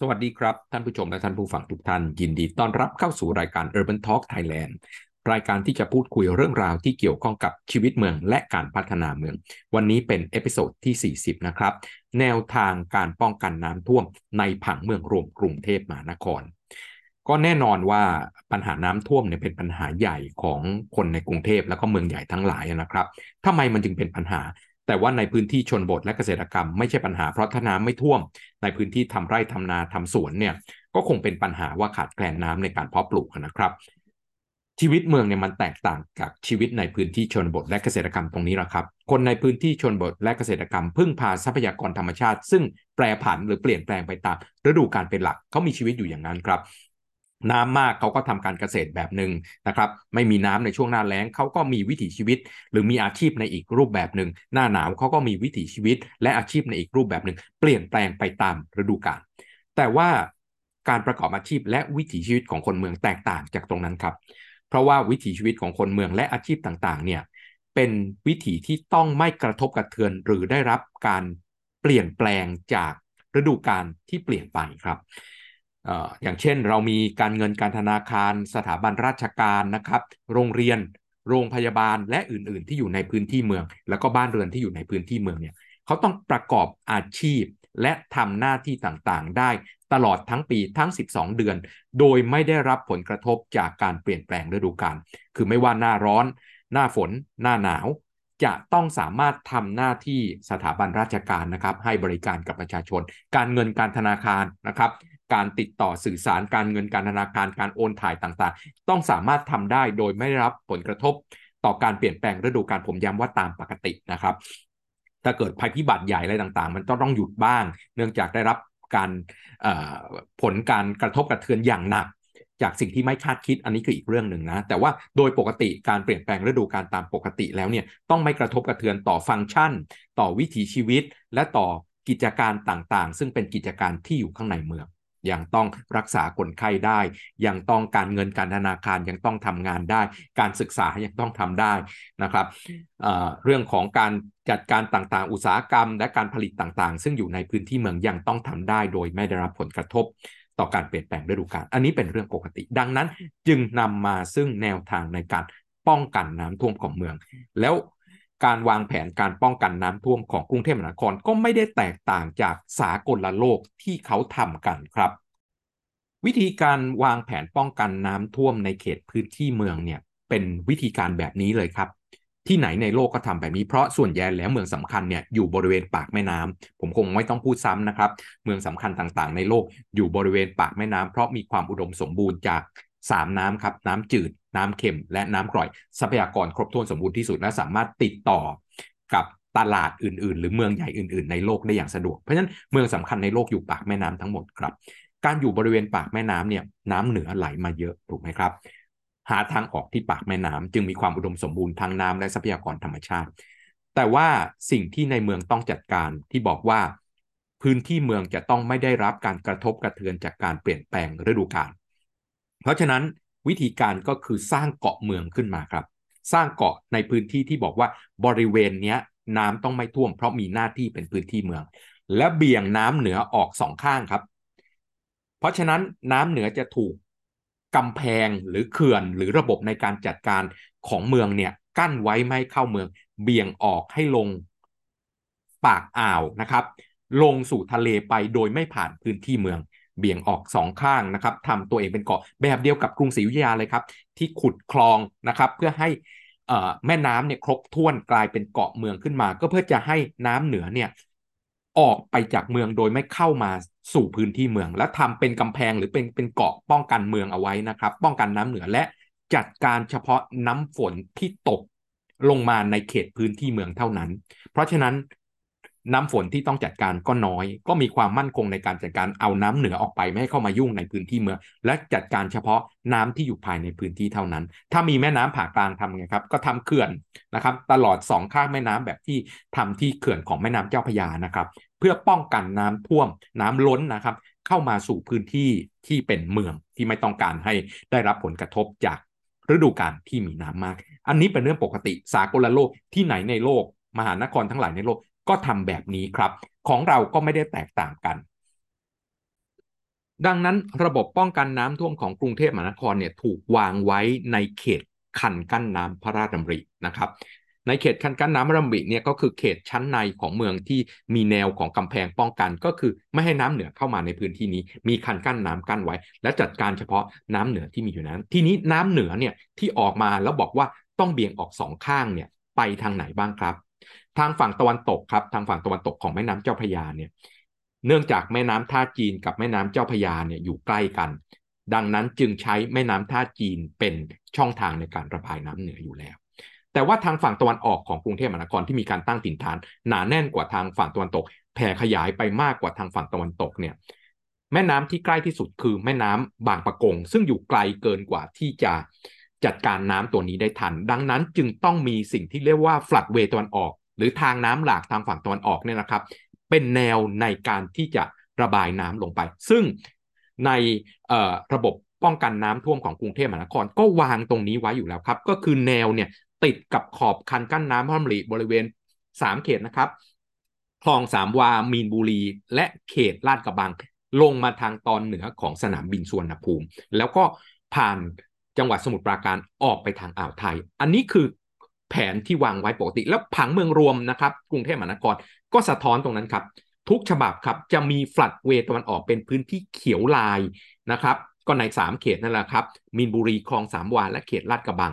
สวัสดีครับ ท่านผู้ชมและท่านผู้ฟังทุกท่าน ยินดีต้อนรับเข้าสู่รายการ Urban Talk Thailand รายการที่จะพูดคุยเรื่องราวที่เกี่ยวข้องกับชีวิตเมืองและการพัฒนาเมือง วันนี้เป็น episode ที่ 40 นะครับ แนวทางการป้องกันน้ำท่วมในผังเมืองรวมกรุงเทพมหานคร ก็แน่นอนว่าปัญหาน้ำท่วมเนี่ยเป็นปัญหาใหญ่ของคนในกรุงเทพแล้วก็เมืองใหญ่ทั้งหลายนะครับทำไมมันจึงเป็นปัญหา แต่ว่าในพื้นที่ชนบทและเกษตรกรรมไม่ใช่ปัญหาเพราะถ้าน้ำไม่ท่วม ในพื้นที่ทำไร่ทำนาทำสวนเนี่ยก็คงเป็นปัญหาว่าขาดแคลนน้ำในการเพาะปลูกนะครับ ชีวิตเมืองเนี่ยมันแตกต่างกับชีวิตในพื้นที่ชนบทและเกษตรกรรมตรงนี้แหละครับ คนในพื้นที่ชนบทและเกษตรกรรม พึ่งพาทรัพยากรธรรมชาติ ซึ่งแปรผันหรือเปลี่ยนแปลงไปตามฤดูกาลเป็นหลักเขามีชีวิตอยู่อย่างนั้นครับ น้ำมากเขาก็ทำการเกษตรแบบหนึ่งนะครับ ไม่มีน้ำในช่วงหน้าแล้งเขาก็มีวิถีชีวิต หรือมีอาชีพในอีกรูปแบบหนึ่งหน้าหนาวเขาก็มีวิถีชีวิต และอาชีพในอีกรูปแบบหนึ่งเปลี่ยนแปลงไปตามฤดูกาลแต่ว่าการประกอบอาชีพและวิถีชีวิตของคนเมืองแตกต่างจากตรงนั้นครับ เพราะว่าวิถีชีวิตของคนเมืองและอาชีพต่างๆเนี่ยเป็นวิถีที่ต้องไม่กระทบกระเทือนหรือได้รับการเปลี่ยนแปลงจากฤดูกาลที่เปลี่ยนไปครับ อย่างเช่น เรามีการเงินการธนาคาร สถาบันราชการนะครับ โรงเรียน โรงพยาบาลและอื่น ๆ ที่อยู่ในพื้นที่เมือง แล้วก็บ้านเรือนที่อยู่ในพื้นที่เมืองเนี่ยเขาต้องประกอบอาชีพและทำหน้าที่ต่างๆ ได้ตลอดทั้งปีทั้ง 12 เดือน โดยไม่ได้รับผลกระทบจากการเปลี่ยนแปลงฤดูกาลคือไม่ว่าหน้าร้อน หน้าฝน หน้าหนาว จะต้องสามารถทำหน้าที่สถาบันราชการนะครับ ให้บริการกับประชาชน การเงินการธนาคารนะครับ การติดต่อสื่อสารการเงินการธนาคารการโอนถ่ายต่างๆ ต้องสามารถทำได้โดยไม่ได้รับผลกระทบ ต่อการเปลี่ยนแปลงฤดูกาลผมย้ำว่าตามปกตินะครับ ถ้าเกิดภัยพิบัติใหญ่อะไรต่างๆ มันต้องต้องหยุดบ้าง เนื่องจากได้รับการผลการกระทบกระเทือนอย่างหนักจากสิ่งที่ไม่คาดคิดอันนี้คืออีกเรื่องหนึ่งนะ แต่ว่าโดยปกติการเปลี่ยนแปลงฤดูกาลตามปกติแล้วเนี่ยต้องไม่กระทบกระเทือนต่อฟังก์ชัน ต่อวิถีชีวิต และต่อกิจการต่างๆ ซึ่งเป็นกิจการที่อยู่ข้างในเมือง ยังต้องรักษาคนไข้ได้ ยังต้องการเงินการธนาคารยังต้องทำงานได้ การศึกษายังต้องทำได้นะครับเเรื่องของการจัดการต่างๆ อุตสาหกรรม และการผลิตต่างๆ ซึ่งอยู่ในพื้นที่เมืองยังต้องทำได้ โดยไม่ได้รับผลกระทบต่อการเปลี่ยนแปลงฤดูกาลอันนี้เป็นเรื่องปกติ ดังนั้นจึงนำมาซึ่งแนวทางในการป้องกันน้ำท่วมของเมือง แล้ว การวางแผนการป้องกันน้ำท่วมของกรุงเทพมหานครก็ไม่ได้แตกต่างจากสากลโลกที่เขาทำกันครับ วิธีการวางแผนป้องกันน้ำท่วมในเขตพื้นที่เมืองเนี่ยเป็นวิธีการแบบนี้เลยครับ ที่ไหนในโลกก็ทำแบบนี้เพราะส่วนใหญ่แล้วเมืองสำคัญเนี่ยอยู่บริเวณปากแม่น้ำผมคงไม่ต้องพูดซ้ำนะครับ เมืองสำคัญต่างๆ ในโลกอยู่บริเวณปากแม่น้ำเพราะมีความอุดมสมบูรณ์จาก 3 น้ำครับ น้ำจืด น้ำเค็ม และน้ำกร่อย ทรัพยากรครบถ้วนสมบูรณ์ที่สุด และสามารถติดต่อกับตลาดอื่น ๆ หรือเมืองใหญ่อื่น ๆ ในโลกได้อย่างสะดวก เพราะฉะนั้นเมืองสำคัญในโลกอยู่ปากแม่น้ำทั้งหมดครับ การอยู่บริเวณปากแม่น้ำเนี่ยน้ำเหนือไหลมาเยอะถูกไหมครับ หาทางออกที่ปากแม่น้ำจึงมีความอุดมสมบูรณ์ทางน้ำและทรัพยากรธรรมชาติ แต่ว่าสิ่งที่ในเมืองต้องจัดการที่บอกว่า พื้นที่เมืองจะต้องไม่ได้รับการกระทบกระเทือนจากการเปลี่ยนแปลงฤดูกาล เพราะฉะนั้นวิธีการก็คือสร้างเกาะเมืองขึ้นมาครับ สร้างเกาะในพื้นที่ที่บอกว่าบริเวณนี้น้ำต้องไม่ท่วม เพราะมีหน้าที่เป็นพื้นที่เมือง และเบี่ยงน้ำเหนือออกสองข้างครับ เพราะฉะนั้นน้ำเหนือจะถูกกำแพงหรือเขื่อนหรือระบบในการจัดการของเมืองเนี่ยกั้นไว้ไม่เข้าเมือง เบี่ยงออกให้ลงปากอ่าวนะครับ ลงสู่ทะเลไปโดยไม่ผ่านพื้นที่เมือง เบี่ยงออกสองข้างนะครับทำตัวเองเป็นเกาะแบบเดียวกับกรุงศรีอยุธยาเลยครับ ที่ขุดคลองนะครับ เพื่อให้แม่น้ำเนี่ยครบถ้วนกลายเป็นเกาะเมืองขึ้นมา ก็เพื่อจะให้น้ำเหนือเนี่ยออกไปจากเมืองโดยไม่เข้ามาสู่พื้นที่เมือง และทำเป็นกำแพงหรือเป็นเป็นเกาะป้องกันเมืองเอาไว้นะครับ ป้องกันน้ำเหนือและจัดการเฉพาะน้ำฝนที่ตกลงมาในเขตพื้นที่เมืองเท่านั้น เพราะฉะนั้น น้ำฝนที่ต้องจัดการก็น้อย ก็มีความมั่นคงในการจัดการเอาน้ำเหนือออกไปไม่ให้เข้ามายุ่งในพื้นที่เมือง และจัดการเฉพาะน้ำที่อยู่ภายในพื้นที่เท่านั้น ถ้ามีแม่น้ำผ่ากลางทำไงครับ ก็ทำเขื่อนนะครับ ตลอดสองข้างแม่น้ำแบบที่ทำที่เขื่อนของแม่น้ำเจ้าพยานะครับ เพื่อป้องกันน้ำท่วมน้ำล้นนะครับ เข้ามาสู่พื้นที่ที่เป็นเมืองที่ไม่ต้องการให้ได้รับผลกระทบจากฤดูกาลที่มีน้ำมาก อันนี้เป็นเรื่องปกติสากลโลกที่ไหนในโลก มหานครทั้งหลายในโลก ก็ทำแบบนี้ครับ ของเราก็ไม่ได้แตกต่างกัน ดังนั้นระบบป้องกันน้ำท่วมของกรุงเทพมหานครเนี่ยถูกวางไว้ในเขตคันกั้นน้ำพระราชดำรินะครับ ในเขตคันกั้นน้ำพระราชดำริเนี่ยก็คือเขตชั้นในของเมืองที่มีแนวของกำแพงป้องกัน ก็คือไม่ให้น้ำเหนือเข้ามาในพื้นที่นี้ มีคันกั้นน้ำกั้นไว้ และจัดการเฉพาะน้ำเหนือที่มีอยู่นั้น ทีนี้น้ำเหนือเนี่ยที่ออกมาแล้วบอกว่าต้องเบี่ยงออกสองข้างเนี่ยไปทางไหนบ้างครับ ทางฝั่งตะวันตกครับ ทางฝั่งตะวันตกของแม่น้ำเจ้าพระยาเนี่ย เนื่องจากแม่น้ำท่าจีนกับแม่น้ำเจ้าพระยาเนี่ยอยู่ใกล้กัน ดังนั้นจึงใช้แม่น้ำท่าจีนเป็นช่องทางในการระบายน้ำเหนืออยู่แล้ว แต่ว่าทางฝั่งตะวันออกของกรุงเทพมหานครที่มีการตั้งถิ่นฐาน หนาแน่นกว่าทางฝั่งตะวันตก แผ่ขยายไปมากกว่าทางฝั่งตะวันตกเนี่ย แม่น้ำที่ใกล้ที่สุดคือแม่น้ำบางปะกง ซึ่งอยู่ไกลเกินกว่าที่จะจัดการน้ำตัวนี้ได้ทัน ดังนั้นจึงต้องมีสิ่งที่เรียกว่าฟลัดเวตะวันออก หรือทางน้ำหลากทางฝั่งตะวันออกเนี่ยนะครับ เป็นแนวในการที่จะระบายน้ำลงไป ซึ่งในระบบป้องกันน้ำท่วมของกรุงเทพมหานคร ก็วางตรงนี้ไว้อยู่แล้วครับ ก็คือแนวเนี่ยติดกับขอบคันกั้นน้ำพระมรีบริเวณ 3 เขตนะครับคลองสามวา มีนบุรี และเขตลาดกระบัง ลงมาทางตอนเหนือของสนามบินสุวรรณภูมิ แล้วก็ผ่านจังหวัดสมุทรปราการออกไปทางอ่าวไทย อันนี้คือ แผนที่วางไว้ปกติ แล้วผังเมืองรวมนะครับ กรุงเทพมหานครก็สะท้อนตรงนั้นครับ ทุกฉบับครับจะมีฟลัดเวตะวันออกเป็นพื้นที่เขียวลายนะครับก็ใน 3 เขตนั่นแหละครับ มีนบุรีคลองสามวาและเขตลาดกระบัง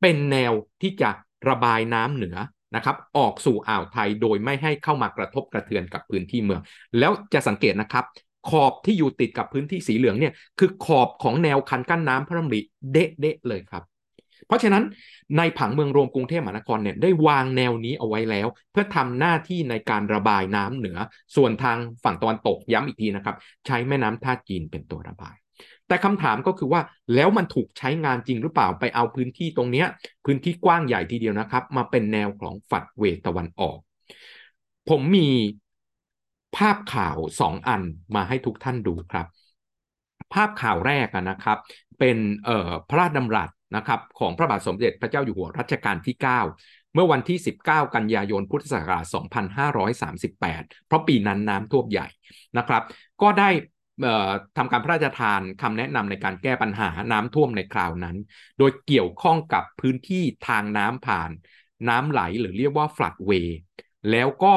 เป็นแนวที่จะระบายน้ำเหนือนะครับออกสู่อ่าวไทยโดยไม่ให้เข้ามากระทบกระเทือนกับพื้นที่เมือง แล้วจะสังเกตนะครับขอบที่อยู่ติดกับพื้นที่สีเหลืองเนี่ยคือขอบของแนวคันกั้นน้ำพระรำริเด๊ะเลยครับ เพราะฉะนั้นในผังเมืองรวมกรุงเทพมหานครเนี่ยได้วางแนวนี้เอาไว้แล้ว เพื่อทำหน้าที่ในการระบายน้ำเหนือ ส่วนทางฝั่งตะวันตกย้ำอีกทีนะครับ ใช้แม่น้ำท่าจีนเป็นตัวระบาย แต่คำถามก็คือว่าแล้วมันถูกใช้งานจริงหรือเปล่าไปเอาพื้นที่ตรงนี้พื้นที่กว้างใหญ่ทีเดียวนะครับ มาเป็นแนวของฝัดเวตะวันออก ผมมีภาพข่าวสองอันมาให้ทุกท่านดูครับ ภาพข่าวแรกนะครับ เป็นพระราชดำรัส นะครับของพระบาทสมเด็จพระเจ้าอยู่หัวรัชกาลที่ 9 เมื่อวันที่ 19 กันยายนพุทธศักราช 2538 เพราะปีนั้นน้ำท่วมใหญ่นะครับ ก็ได้ทำการพระราชทานคำแนะนำในการแก้ปัญหาน้ำท่วมในคราวนั้น โดยเกี่ยวข้องกับพื้นที่ทางน้ำผ่านน้ำไหลหรือเรียกว่าฟลัดเวย์แล้วก็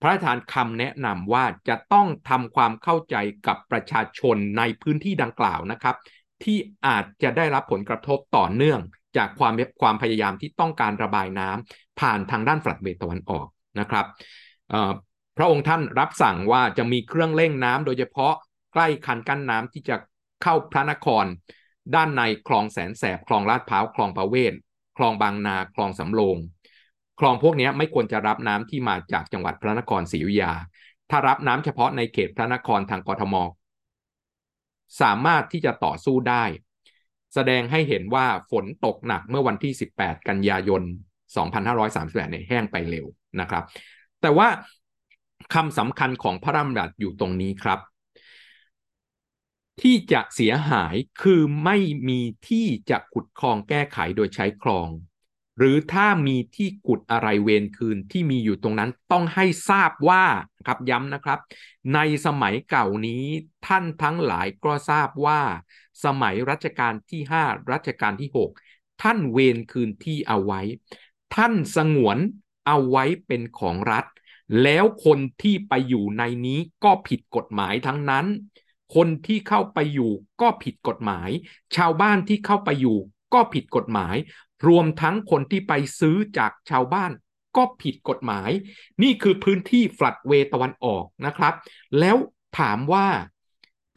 พระราชทานคำแนะนำว่าจะต้องทำความเข้าใจกับประชาชนในพื้นที่ดังกล่าวนะครับ ที่อาจจะได้รับผลกระทบต่อเนื่อง จากความความพยายามที่ต้องการระบายน้ำผ่านทางด้านฝัดเวตะวันออกนะครับพระองค์ท่านรับสั่งว่าจะมีเครื่องเร่งน้ำโดยเฉพาะใกล้คันกั้นน้ำที่จะเข้าพระนคร ด้านในคลองแสนแสบคลองลาดพร้าวคลองประเวศคลองบางนาคลองสำโรงคลองพวกนี้ไม่ควรจะรับน้ำที่มาจากจังหวัดพระนครศรีอยุธยา ถ้ารับน้ำเฉพาะในเขตพระนครทางกรทม สามารถที่จะต่อสู้ได้ แสดงให้เห็นว่าฝนตกหนักเมื่อวันที่ 18 กันยายน 2538เนี่ยแห้งไปเร็วนะครับ แต่ว่าคำสำคัญของพระราชบัญญัติอยู่ตรงนี้ครับ ที่จะเสียหายคือไม่มีที่จะขุดคลองแก้ไขโดยใช้คลอง หรือถ้ามีที่กุดอะไรเวรคืนที่มีอยู่ตรงนั้นต้องให้ทราบว่าครับย้ำนะครับ ในสมัยเก่านี้ท่านทั้งหลายก็ทราบว่า สมัยรัชกาลที่ 5 รัชกาลที่ 6 ท่านเวรคืนที่เอาไว้ ท่านสงวนเอาไว้เป็นของรัฐ แล้วคนที่ไปอยู่ในนี้ก็ผิดกฎหมายทั้งนั้น คนที่เข้าไปอยู่ก็ผิดกฎหมาย ชาวบ้านที่เข้าไปอยู่ก็ผิดกฎหมาย รวมทั้งคนที่ไปซื้อจากชาวบ้านก็ผิดกฎหมาย นี่คือพื้นที่ฟลัดเวตะวันออกนะครับ แล้วถามว่า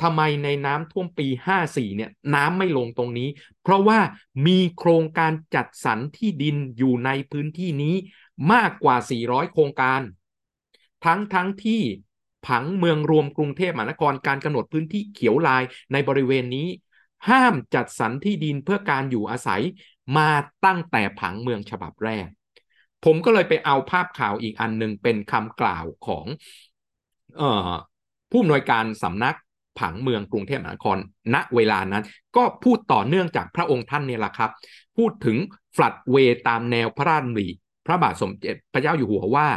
ทำไมในน้ำท่วมปี 54 เนี่ยน้ำไม่ลงตรงนี้ เพราะว่ามีโครงการจัดสรรที่ดินอยู่ในพื้นที่นี้มากกว่า 400 โครงการ ทั้งทั้งที่ผังเมืองรวมกรุงเทพมหานครการกำหนดพื้นที่เขียวลายในบริเวณนี้ ห้ามจัดสรรที่ดินเพื่อการอยู่อาศัย มาตั้งแต่ผังเมืองฉบับแรก ผมก็เลยไปเอาภาพข่าวอีกอันหนึ่งเป็นคำกล่าวของออผู้อำนวยการสำนักผังเมืองกรุงเทพมหานคร ณ เวลานั้น ก็พูดต่อเนื่องจากพระองค์ท่านเนี่ยแหละครับ พูดถึงฟลัดเวตามแนวพระราชดำริพระบาทสมเด็จพระเจ้าอยู่หัวว่า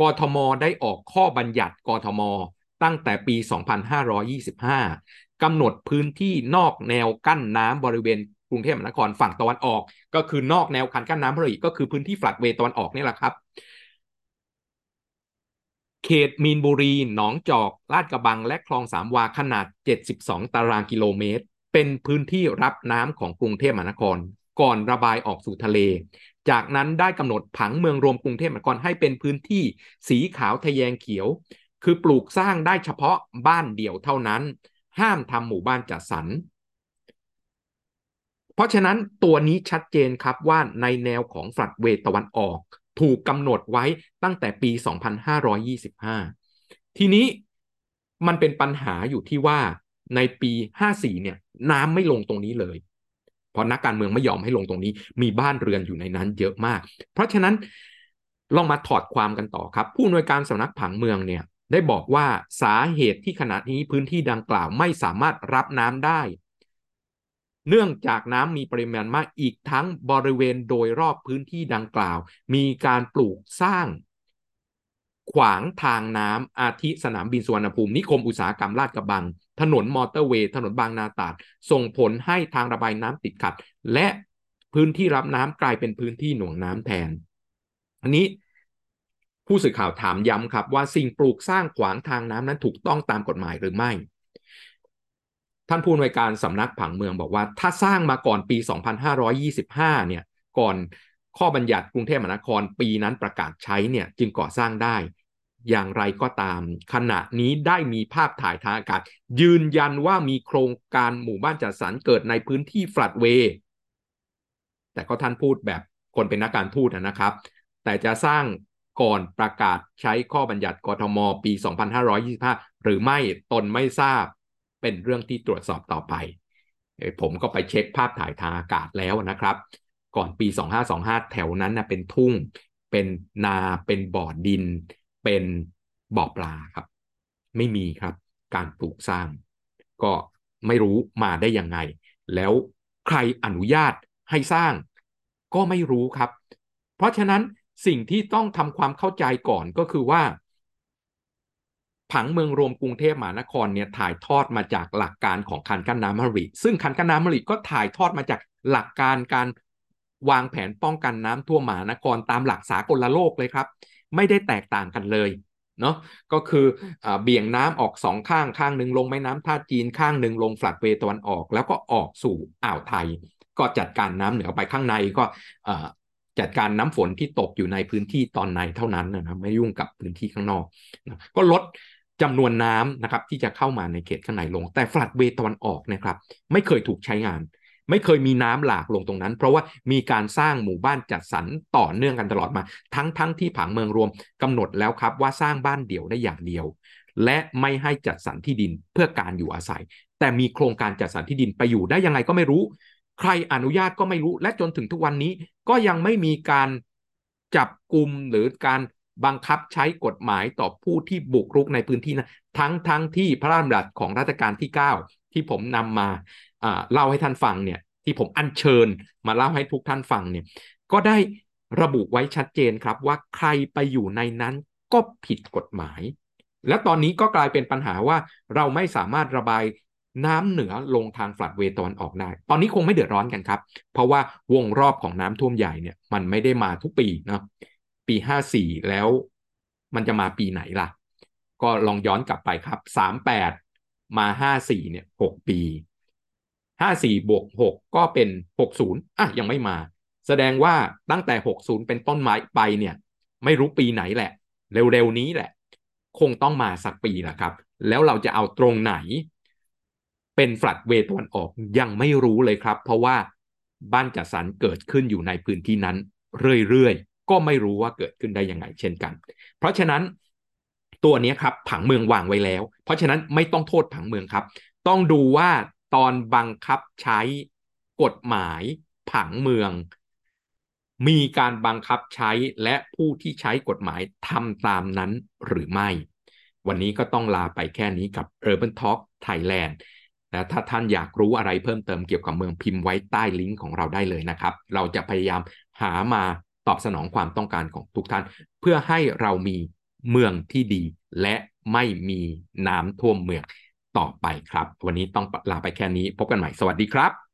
กทมได้ออกข้อบัญญัติกทม ตั้งแต่ปี 2525 กำหนดพื้นที่นอกแนวกั้นน้ำบริเวณ กรุงเทพมหานครฝั่งตะวันออก ก็คือนอกแนวคันกั้นน้ำพระรีก็คือพื้นที่ฟลัดเวตะวันออกนี่แหละครับ เขตมีนบุรี หนองจอก ลาดกระบัง และคลองสามวาขนาด 72 ตารางกิโลเมตร เป็นพื้นที่รับน้ำของกรุงเทพมหานคร ก่อนระบายออกสู่ทะเล จากนั้นได้กำหนดผังเมืองรวมกรุงเทพมหานครให้เป็นพื้นที่สีขาวทะแยงเขียว คือปลูกสร้างได้เฉพาะบ้านเดี่ยวเท่านั้น ห้ามทำหมู่บ้านจัดสรร เพราะฉะนั้นตัวนี้ชัดเจนครับว่าในแนวของฟลัดเวตะวันออก ถูกกำหนดไว้ตั้งแต่ปี 2525 ทีนี้มันเป็นปัญหาอยู่ที่ว่าในปี 54 เนี่ย น้ำไม่ลงตรงนี้เลย เพราะนักการเมืองไม่ยอมให้ลงตรงนี้ มีบ้านเรือนอยู่ในนั้นเยอะมาก เพราะฉะนั้นลองมาถอดความกันต่อครับ ผู้อำนวยการสำนักผังเมืองเนี่ยได้บอกว่าสาเหตุที่ขณะนี้พื้นที่ดังกล่าวไม่สามารถรับน้ำได้ เนื่องจากน้ำมีปริมาณมากอีกทั้งบริเวณโดยรอบพื้นที่ดังกล่าว มีการปลูกสร้าง ขวางทางน้ำอาทิสนามบินสุวรรณภูมินิคมอุตสาหกรรมลาดกระบัง ถนนมอเตอร์เวย์ถนนบางนาตราด ส่งผลให้ทางระบายน้ำติดขัด และพื้นที่รับน้ำกลายเป็นพื้นที่หน่วงน้ำแทน อันนี้ผู้สื่อข่าวถามย้ำครับว่าสิ่งปลูกสร้างขวางทางน้ำนั้นถูกต้องตามกฎหมายหรือไม่ ท่านผู้อำนวยการสำนักผังเมืองบอกว่า ถ้าสร้างมาก่อนปี 2525 เนี่ย ก่อนข้อบัญญัติกรุงเทพมหานครปีนั้นประกาศใช้เนี่ยจึงก่อสร้างได้ อย่างไรก็ตาม ขณะนี้ได้มีภาพถ่ายทางอากาศ ยืนยันว่ามีโครงการหมู่บ้านจัดสรรเกิดในพื้นที่ฟลัดเวย์แต่ก็ท่านพูดแบบคนเป็นนักการทูตนะครับ แต่จะสร้างก่อนประกาศใช้ข้อบัญญัติกทม ปี 2525 หรือไม่ตนไม่ทราบ เป็นเรื่องที่ตรวจสอบต่อไป ผมก็ไปเช็คภาพถ่ายทางอากาศแล้วนะครับ ก่อนปี 2525 แถวนั้นนะเป็นทุ่ง เป็นนาเป็นบ่อดิน เป็นบ่อปลาครับ ไม่มีครับ การปลูกสร้าง ก็ไม่รู้มาได้ยังไง แล้วใครอนุญาตให้สร้าง ก็ไม่รู้ครับ เพราะฉะนั้นสิ่งที่ต้องทำความเข้าใจก่อนก็คือว่า ผังเมืองรวมกรุงเทพมหานครเนี่ยถ่ายทอดมาจากหลักการของคันกั้นน้ำมะริซึ่งคันกั้นน้ำมะริก็ถ่ายทอดมาจากหลักการการวางแผนป้องกันน้ำท่วมมหานครตามหลักสากลโลกเลยครับ ไม่ได้แตกต่างกันเลยเนาะก็คืออเบี่ยงน้ำออกสองข้างข้างหนึ่งลงแม่น้ำท่าจีนข้างหนึ่งลงฟลัดเวตะวันออก แล้วก็ออกสู่อ่าวไทย ก็จัดการน้ำเหนือไปข้างในก็จัดการน้ำฝนที่ตกอยู่ในพื้นที่ตอนในเท่านั้นนะครับไม่ยุ่งกับพื้นที่ข้างนอกนะก็ลด จำนวนน้ำนะครับที่จะเข้ามาในเขตข้างในลง แต่ฟลัดเวตะวันออกนะครับไม่เคยถูกใช้งาน ไม่เคยมีน้ำหลากลงตรงนั้น เพราะว่ามีการสร้างหมู่บ้านจัดสรรต่อเนื่องกันตลอดมา ทั้งทั้งที่ผังเมืองรวมกำหนดแล้วครับว่าสร้างบ้านเดี่ยวได้อย่างเดียว และไม่ให้จัดสรรที่ดินเพื่อการอยู่อาศัย แต่มีโครงการจัดสรรที่ดินไปอยู่ได้ยังไงก็ไม่รู้ ใครอนุญาตก็ไม่รู้ และจนถึงทุกวันนี้ก็ยังไม่มีการจับกลุ่มหรือการ บังคับใช้กฎหมายต่อผู้ที่บุกรุกในพื้นที่นะทั้งทั้งที่พระราชบัญญัติของรัชกาลที่ 9 ที่ผมนำมาเล่าให้ท่านฟังเนี่ยที่ผมอัญเชิญมาเล่าให้ทุกท่านฟังเนี่ยก็ได้ระบุไว้ชัดเจนครับว่าใครไปอยู่ในนั้นก็ผิดกฎหมาย และตอนนี้ก็กลายเป็นปัญหาว่าเราไม่สามารถระบายน้ำเหนือลงทางฟลัดเวตะวันออกได้ ตอนนี้คงไม่เดือดร้อนกันครับ เพราะว่าวงรอบของน้ำท่วมใหญ่เนี่ยมันไม่ได้มาทุกปีเนาะ ปีห้าสี่แล้วมันจะมาปีไหนล่ะ ก็ลองย้อนกลับไปครับสามแปดมาห้าสี่เนี่ยหกปีห้าสี่บวกหกก็เป็นหกศูนย์อะ ยังไม่มา แสดงว่าตั้งแต่หกศูนย์เป็นต้นไม้ไปเนี่ย ไม่รู้ปีไหนแหละ เร็วๆนี้แหละ คงต้องมาสักปีแหละครับ แล้วเราจะเอาตรงไหน เป็นฟลัดเวตวันออกยังไม่รู้เลยครับ เพราะว่าบ้านจัดสรรเกิดขึ้นอยู่ในพื้นที่นั้นเรื่อยๆ ก็ไม่รู้ว่าเกิดขึ้นได้ยังไงเช่นกัน เพราะฉะนั้นตัวนี้ครับผังเมืองวางไว้แล้ว เพราะฉะนั้นไม่ต้องโทษผังเมืองครับ ต้องดูว่าตอนบังคับใช้กฎหมายผังเมือง มีการบังคับใช้และผู้ที่ใช้กฎหมายทำตามนั้นหรือไม่ วันนี้ก็ต้องลาไปแค่นี้กับ Urban Talk Thailand นะถ้าท่านอยากรู้อะไรเพิ่มเติมเกี่ยวกับเมืองพิมพ์ไว้ใต้ลิงก์ของเราได้เลยนะครับ เราจะพยายามหามา ตอบสนองความต้องการของทุกท่าน เพื่อให้เรามีเมืองที่ดี และไม่มีน้ำท่วมเมืองต่อไปครับ วันนี้ต้องลาไปแค่นี้พบกันใหม่สวัสดีครับ